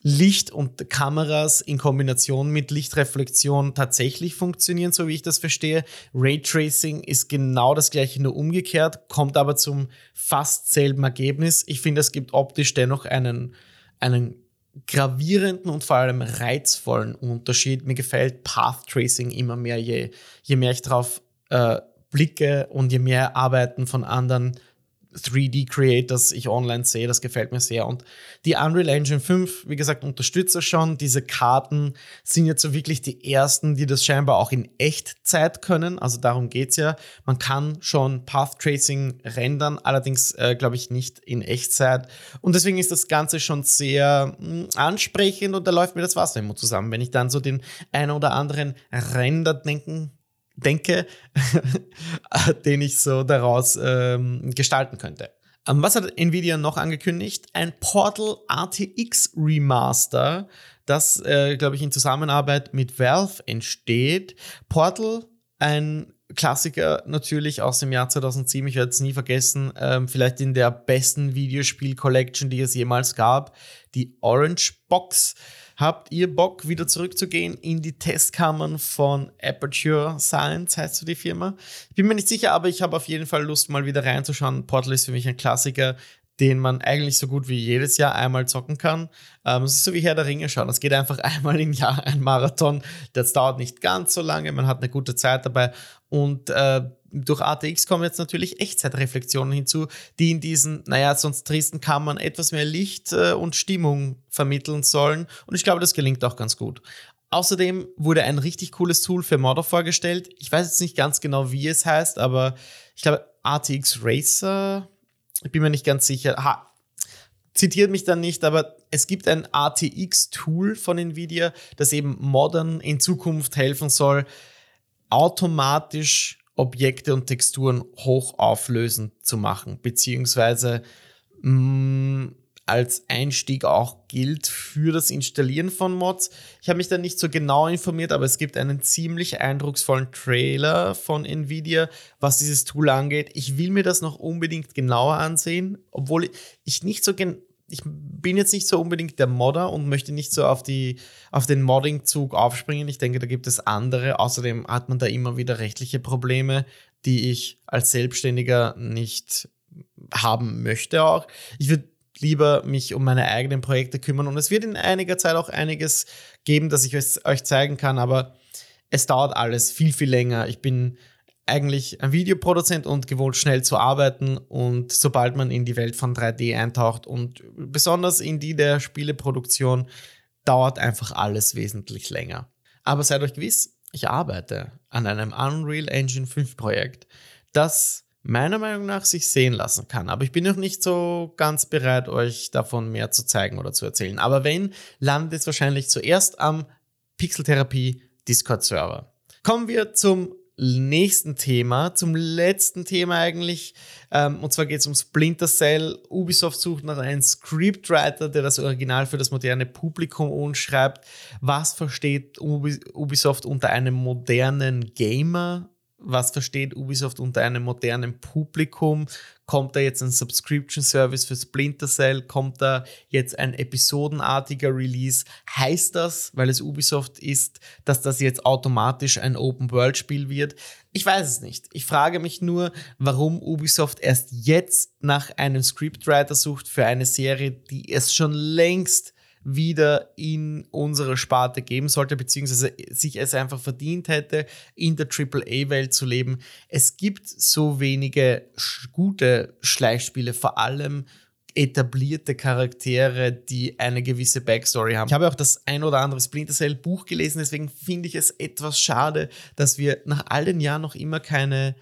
Licht und Kameras in Kombination mit Lichtreflexion tatsächlich funktionieren, so wie ich das verstehe. Raytracing ist genau das gleiche, nur umgekehrt, kommt aber zum fast selben Ergebnis. Ich finde, es gibt optisch dennoch einen, einen gravierenden und vor allem reizvollen Unterschied. Mir gefällt Path Tracing immer mehr, je, je mehr ich drauf äh, blicke und je mehr Arbeiten von anderen 3D-Creators ich online sehe, das gefällt mir sehr. Und die Unreal Engine 5, wie gesagt, unterstützt das schon. Diese Karten sind jetzt so wirklich die ersten, die das scheinbar auch in Echtzeit können. Also darum geht es ja. Man kann schon Path Tracing rendern, allerdings äh, glaube ich nicht in Echtzeit. Und deswegen ist das Ganze schon sehr mh, hm, ansprechend und da läuft mir das Wasser immer zusammen. Wenn ich dann so den einen oder anderen Render denken denke, *laughs* den ich so daraus ähm, gestalten könnte. Ähm, was hat Nvidia noch angekündigt? Ein Portal RTX Remaster, das, äh, glaube ich, in Zusammenarbeit mit Valve entsteht. Portal, ein Klassiker natürlich aus dem Jahr 2007, ich werde es nie vergessen, ähm, vielleicht in der besten Videospiel-Collection, die es jemals gab, die Orange Box. Habt ihr Bock, wieder zurückzugehen in die Testkammern von Aperture Science, heißt so die Firma? Ich bin mir nicht sicher, aber ich habe auf jeden Fall Lust, mal wieder reinzuschauen. Portal ist für mich ein Klassiker, den man eigentlich so gut wie jedes Jahr einmal zocken kann. Ähm, es ist so wie Herr der Ringe schauen. Es geht einfach *laughs* einmal im Jahr ein Marathon. Das dauert nicht ganz so lange, man hat eine gute Zeit dabei und äh, durch ATX kommen jetzt natürlich Echtzeitreflexionen hinzu, die in diesen, naja, sonst tristen Kammern etwas mehr Licht äh, und Stimmung vermitteln sollen. Und ich glaube, das gelingt auch ganz gut. Außerdem wurde ein richtig cooles Tool für Modder vorgestellt. Ich weiß jetzt nicht ganz genau, wie es heißt, aber ich glaube, ATX Racer, ich bin mir nicht ganz sicher. Ha, zitiert mich dann nicht, aber es gibt ein ATX-Tool von Nvidia, das eben Modern in Zukunft helfen soll, automatisch Objekte und Texturen hochauflösend zu machen, beziehungsweise mh, mm, als Einstieg auch gilt für das Installieren von Mods. Ich habe mich da nicht so genau informiert, aber es gibt einen ziemlich eindrucksvollen Trailer von Nvidia, was dieses Tool angeht. Ich will mir das noch unbedingt genauer ansehen, obwohl ich nicht so genau ich bin jetzt nicht so unbedingt der Modder und möchte nicht so auf, die, auf den Modding-Zug aufspringen. Ich denke, da gibt es andere. Außerdem hat man da immer wieder rechtliche Probleme, die ich als Selbstständiger nicht haben möchte auch. Ich würde lieber mich um meine eigenen Projekte kümmern und es wird in einiger Zeit auch einiges geben, das ich euch zeigen kann, aber es dauert alles viel, viel länger. Ich bin eigentlich ein Videoproduzent und gewohnt schnell zu arbeiten und sobald man in die Welt von 3D eintaucht und besonders in die der Spieleproduktion, dauert einfach alles wesentlich länger. Aber seid euch gewiss, ich arbeite an einem Unreal Engine 5 Projekt, das meiner Meinung nach sich sehen lassen kann. Aber ich bin noch nicht so ganz bereit, euch davon mehr zu zeigen oder zu erzählen. Aber wenn, landet es wahrscheinlich zuerst am Pixeltherapie Discord Server. Kommen wir zum nächsten Thema, zum letzten Thema eigentlich. Ähm, und zwar geht es um Splinter Cell. Ubisoft sucht nach einem Scriptwriter, der das Original für das moderne Publikum umschreibt. Was versteht Ubisoft unter einem modernen Gamer? Was versteht Ubisoft unter einem modernen Publikum? Kommt da jetzt ein Subscription Service für Splinter Cell? Kommt da jetzt ein episodenartiger Release? Heißt das, weil es Ubisoft ist, dass das jetzt automatisch ein Open-World-Spiel wird? Ich weiß es nicht. Ich frage mich nur, warum Ubisoft erst jetzt nach einem Scriptwriter sucht für eine Serie, die es schon längst wieder in unsere Sparte geben sollte, beziehungsweise sich es einfach verdient hätte, in der AAA-Welt zu leben. Es gibt so wenige gute Schleichspiele, vor allem etablierte Charaktere, die eine gewisse Backstory haben. Ich habe auch das ein oder andere Splinter Cell Buch gelesen, deswegen finde ich es etwas schade, dass wir nach all den Jahren noch immer keine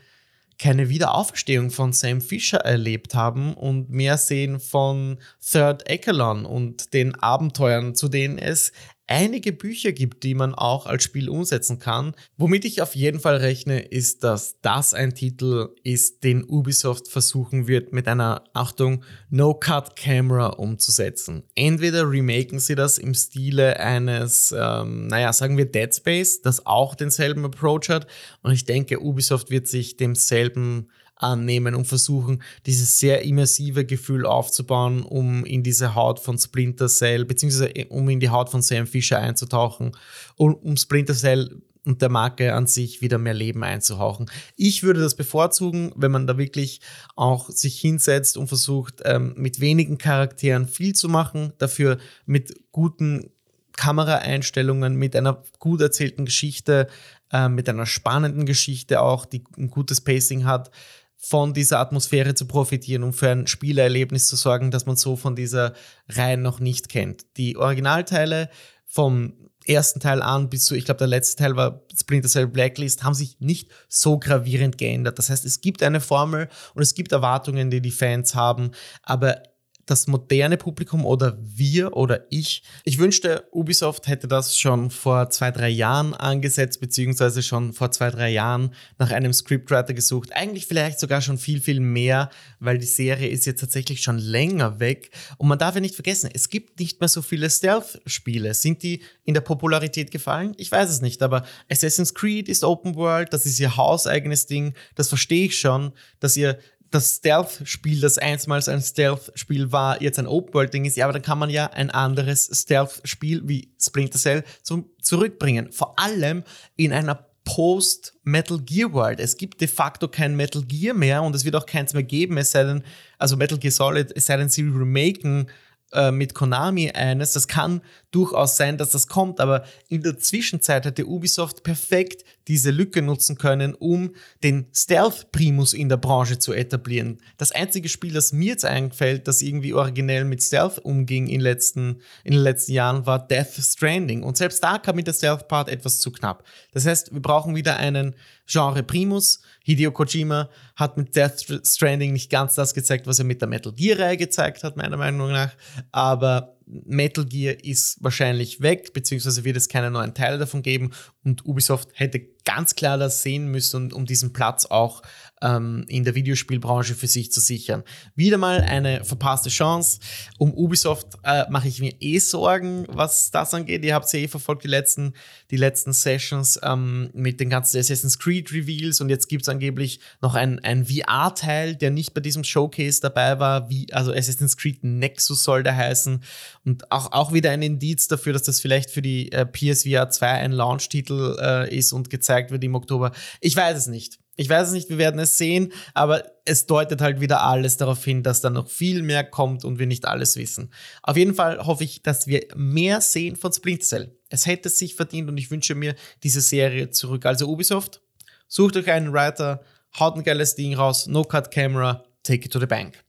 keine Wiederauferstehung von Sam Fisher erlebt haben und mehr sehen von Third Echelon und den Abenteuern, zu denen es einige Bücher gibt, die man auch als Spiel umsetzen kann. Womit ich auf jeden Fall rechne, ist, dass das ein Titel ist, den Ubisoft versuchen wird, mit einer, Achtung, No-Cut-Camera umzusetzen. Entweder remaken sie das im Stile eines, ähm, naja, sagen wir Dead Space, das auch denselben Approach hat. Und ich denke, Ubisoft wird sich demselben annehmen und versuchen, dieses sehr immersive Gefühl aufzubauen, um in diese Haut von Splinter Cell, beziehungsweise äh, um in die Haut von Sam Fisher einzutauchen und um Splinter Cell und der Marke an sich wieder mehr Leben einzuhauchen. Ich würde das bevorzugen, wenn man da wirklich auch sich hinsetzt und versucht, ähm, mit wenigen Charakteren viel zu machen, dafür mit guten Kameraeinstellungen, mit einer gut erzählten Geschichte, äh, mit einer spannenden Geschichte auch, die ein gutes Pacing hat, von dieser Atmosphäre zu profitieren und für ein Spielerlebnis zu sorgen, das man so von dieser Reihe noch nicht kennt. Die Originalteile vom ersten Teil an bis zu, ich glaube, der letzte Teil war Splinter Cell Blacklist, haben sich nicht so gravierend geändert. Das heißt, es gibt eine Formel und es gibt Erwartungen, die die Fans haben, aber das moderne Publikum oder wir oder ich. Ich wünschte, Ubisoft hätte das schon vor zwei, drei Jahren angesetzt, beziehungsweise schon vor zwei, drei Jahren nach einem Scriptwriter gesucht. Eigentlich vielleicht sogar schon viel, viel mehr, weil die Serie ist jetzt tatsächlich schon länger weg. Und man darf ja nicht vergessen, es gibt nicht mehr so viele Stealth-Spiele. Sind die in der Popularität gefallen? Ich weiß es nicht, aber Assassin's Creed ist Open World, das ist ihr hauseigenes Ding. Das verstehe ich schon, dass ihr das Stealth-Spiel, das einstmals ein Stealth-Spiel war, jetzt ein Open-World-Ding ist, ja, aber dann kann man ja ein anderes Stealth-Spiel wie Splinter Cell zum, zurückbringen. Vor allem in einer Post-Metal Gear World. Es gibt de facto kein Metal Gear mehr und es wird auch keins mehr geben, es sei denn, also Metal Gear Solid, es sei denn, sie remaken äh, mit Konami eines. Das kann durchaus sein, dass das kommt, aber in der Zwischenzeit hätte Ubisoft perfekt diese Lücke nutzen können, um den Stealth-Primus in der Branche zu etablieren. Das einzige Spiel, das mir jetzt einfällt, das irgendwie originell mit Stealth umging in, letzten, in den letzten Jahren, war Death Stranding. Und selbst da kam mit der Stealth-Part etwas zu knapp. Das heißt, wir brauchen wieder einen Genre Primus. Hideo Kojima hat mit Death Stranding nicht ganz das gezeigt, was er mit der Metal Gear-Reihe gezeigt hat, meiner Meinung nach. Aber Metal Gear ist wahrscheinlich weg, beziehungsweise wird es keine neuen Teile davon geben. Und Ubisoft hätte ganz klar das sehen müssen, um diesen Platz auch ähm, in der Videospielbranche für sich zu sichern. Wieder mal eine verpasste Chance. Um Ubisoft äh, mache ich mir eh Sorgen, was das angeht. Ihr habt ja eh verfolgt, die letzten, die letzten Sessions ähm, mit den ganzen Assassin's Creed Reveals und jetzt gibt es angeblich noch ein, ein VR-Teil, der nicht bei diesem Showcase dabei war, wie, also Assassin's Creed Nexus soll der heißen. Und auch, auch wieder ein Indiz dafür, dass das vielleicht für die äh, PSVR 2 ein Launch-Titel äh, ist und gezeigt wird im Oktober. Ich weiß es nicht. Ich weiß es nicht, wir werden es sehen, aber es deutet halt wieder alles darauf hin, dass da noch viel mehr kommt und wir nicht alles wissen. Auf jeden Fall hoffe ich, dass wir mehr sehen von Splinter Cell. Es hätte sich verdient und ich wünsche mir diese Serie zurück. Also Ubisoft, sucht euch einen Writer, haut ein geiles Ding raus, No Cut Camera, take it to the bank.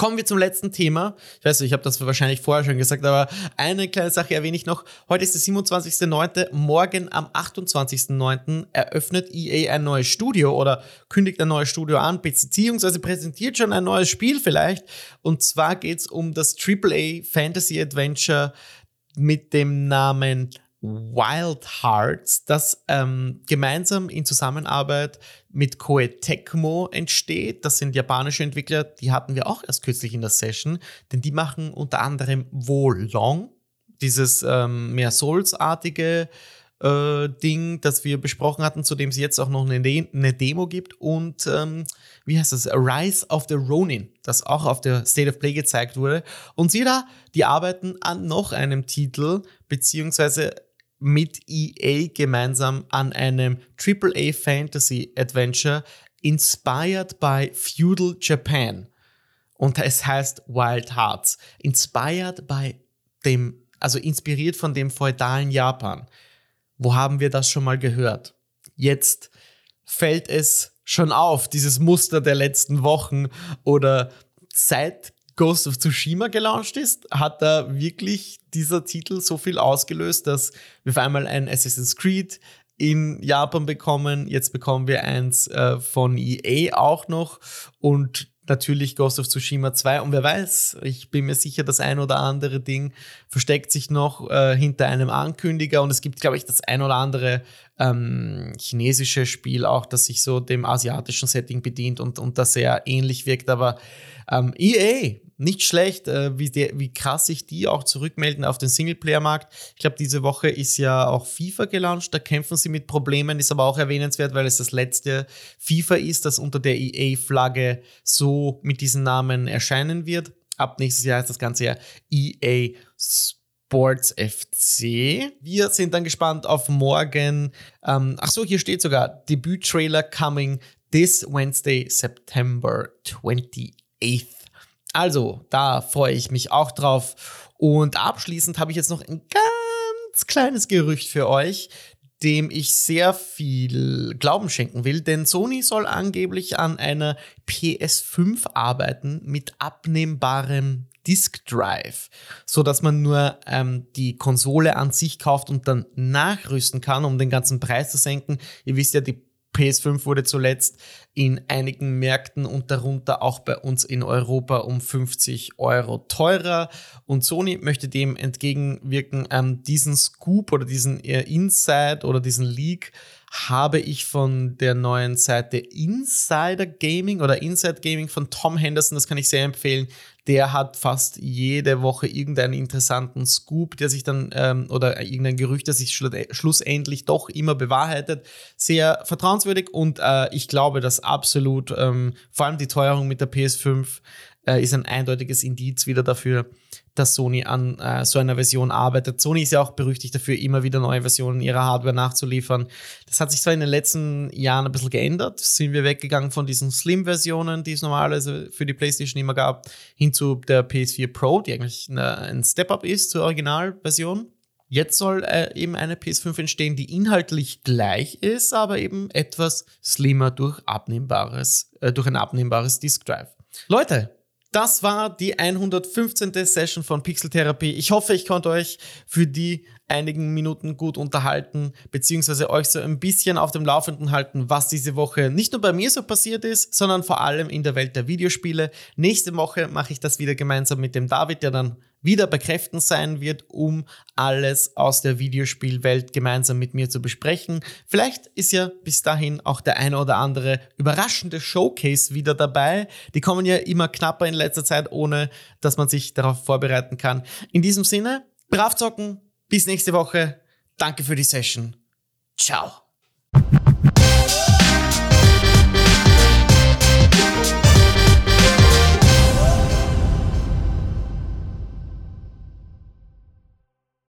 Kommen wir zum letzten Thema. Ich weiß nicht, ich habe das wahrscheinlich vorher schon gesagt, aber eine kleine Sache erwähne ich noch. Heute ist der 27.09. Morgen am 28.09. eröffnet EA ein neues Studio oder kündigt ein neues Studio an, beziehungsweise präsentiert schon ein neues Spiel vielleicht. Und zwar geht es um das AAA Fantasy Adventure mit dem Namen Wild Hearts, das ähm, gemeinsam in Zusammenarbeit mit Koei Tecmo entsteht. Das sind japanische Entwickler, die hatten wir auch erst kürzlich in der Session, denn die machen unter anderem Wo Long, dieses ähm, mehr Souls-artige äh, Ding, das wir besprochen hatten, zu dem es jetzt auch noch eine, De eine Demo gibt und ähm, wie heißt das? Rise of the Ronin, das auch auf der State of Play gezeigt wurde. Und sie da, die arbeiten an noch einem Titel, beziehungsweise mit EA gemeinsam an einem AAA Fantasy Adventure inspired by Feudal Japan. Und es heißt Wild Hearts. Inspired by dem, also inspiriert von dem feudalen Japan. Wo haben wir das schon mal gehört? Jetzt fällt es schon auf, dieses Muster der letzten Wochen oder seit Ghost of Tsushima gelauncht ist, hat da wirklich dieser Titel so viel ausgelöst, dass wir auf einmal ein Assassin's Creed in Japan bekommen. Jetzt bekommen wir eins äh, von EA auch noch und natürlich Ghost of Tsushima 2. Und wer weiß, ich bin mir sicher, das ein oder andere Ding versteckt sich noch äh, hinter einem Ankündiger. Und es gibt, glaube ich, das ein oder andere ähm, chinesische Spiel auch, das sich so dem asiatischen Setting bedient und, und das sehr ähnlich wirkt. Aber ähm, EA, nicht schlecht, äh, wie, der, wie krass sich die auch zurückmelden auf den Singleplayer-Markt. Ich glaube, diese Woche ist ja auch FIFA gelauncht, da kämpfen sie mit Problemen, ist aber auch erwähnenswert, weil es das letzte FIFA ist, das unter der EA-Flagge so mit diesem Namen erscheinen wird. Ab nächstes Jahr ist das Ganze ja EA Sports FC. Wir sind dann gespannt auf morgen. Ähm, ach so, hier steht sogar Debüt-Trailer coming this Wednesday, September 28th. Also, da freue ich mich auch drauf. Und abschließend habe ich jetzt noch ein ganz kleines Gerücht für euch, dem ich sehr viel Glauben schenken will, denn Sony soll angeblich an einer PS5 arbeiten mit abnehmbarem Disk Drive, so dass man nur ähm, die Konsole an sich kauft und dann nachrüsten kann, um den ganzen Preis zu senken. Ihr wisst ja, die PS5 wurde zuletzt in einigen Märkten und darunter auch bei uns in Europa um 50 Euro teurer. Und Sony möchte dem entgegenwirken. Ähm, diesen Scoop oder diesen äh, Inside oder diesen Leak habe ich von der neuen Seite Insider Gaming oder Inside Gaming von Tom Henderson, das kann ich sehr empfehlen. Der hat fast jede Woche irgendeinen interessanten Scoop, der sich dann ähm, oder irgendein Gerücht, das sich schlussendlich doch immer bewahrheitet. Sehr vertrauenswürdig und äh, ich glaube, dass absolut ähm, vor allem die Teuerung mit der PS5 äh, ist ein eindeutiges Indiz wieder dafür, dass Sony an äh, so einer Version arbeitet. Sony ist ja auch berüchtigt dafür, immer wieder neue Versionen ihrer Hardware nachzuliefern. Das hat sich zwar in den letzten Jahren ein bisschen geändert, sind wir weggegangen von diesen Slim-Versionen, die es normalerweise für die PlayStation immer gab, hin zu der PS4 Pro, die eigentlich eine, ein Step-up ist zur Originalversion. Jetzt soll äh, eben eine PS5 entstehen, die inhaltlich gleich ist, aber eben etwas slimmer durch abnehmbares, äh, durch ein abnehmbares Disk Drive. Leute, das war die 115. Session von Pixeltherapie. Ich hoffe, ich konnte euch für die einigen Minuten gut unterhalten, beziehungsweise euch so ein bisschen auf dem Laufenden halten, was diese Woche nicht nur bei mir so passiert ist, sondern vor allem in der Welt der Videospiele. Nächste Woche mache ich das wieder gemeinsam mit dem David, der dann wieder bei Kräften sein wird, um alles aus der Videospielwelt gemeinsam mit mir zu besprechen. Vielleicht ist ja bis dahin auch der eine oder andere überraschende Showcase wieder dabei. Die kommen ja immer knapper in letzter Zeit, ohne dass man sich darauf vorbereiten kann. In diesem Sinne, brav zocken, bis nächste Woche. Danke für die Session. Ciao.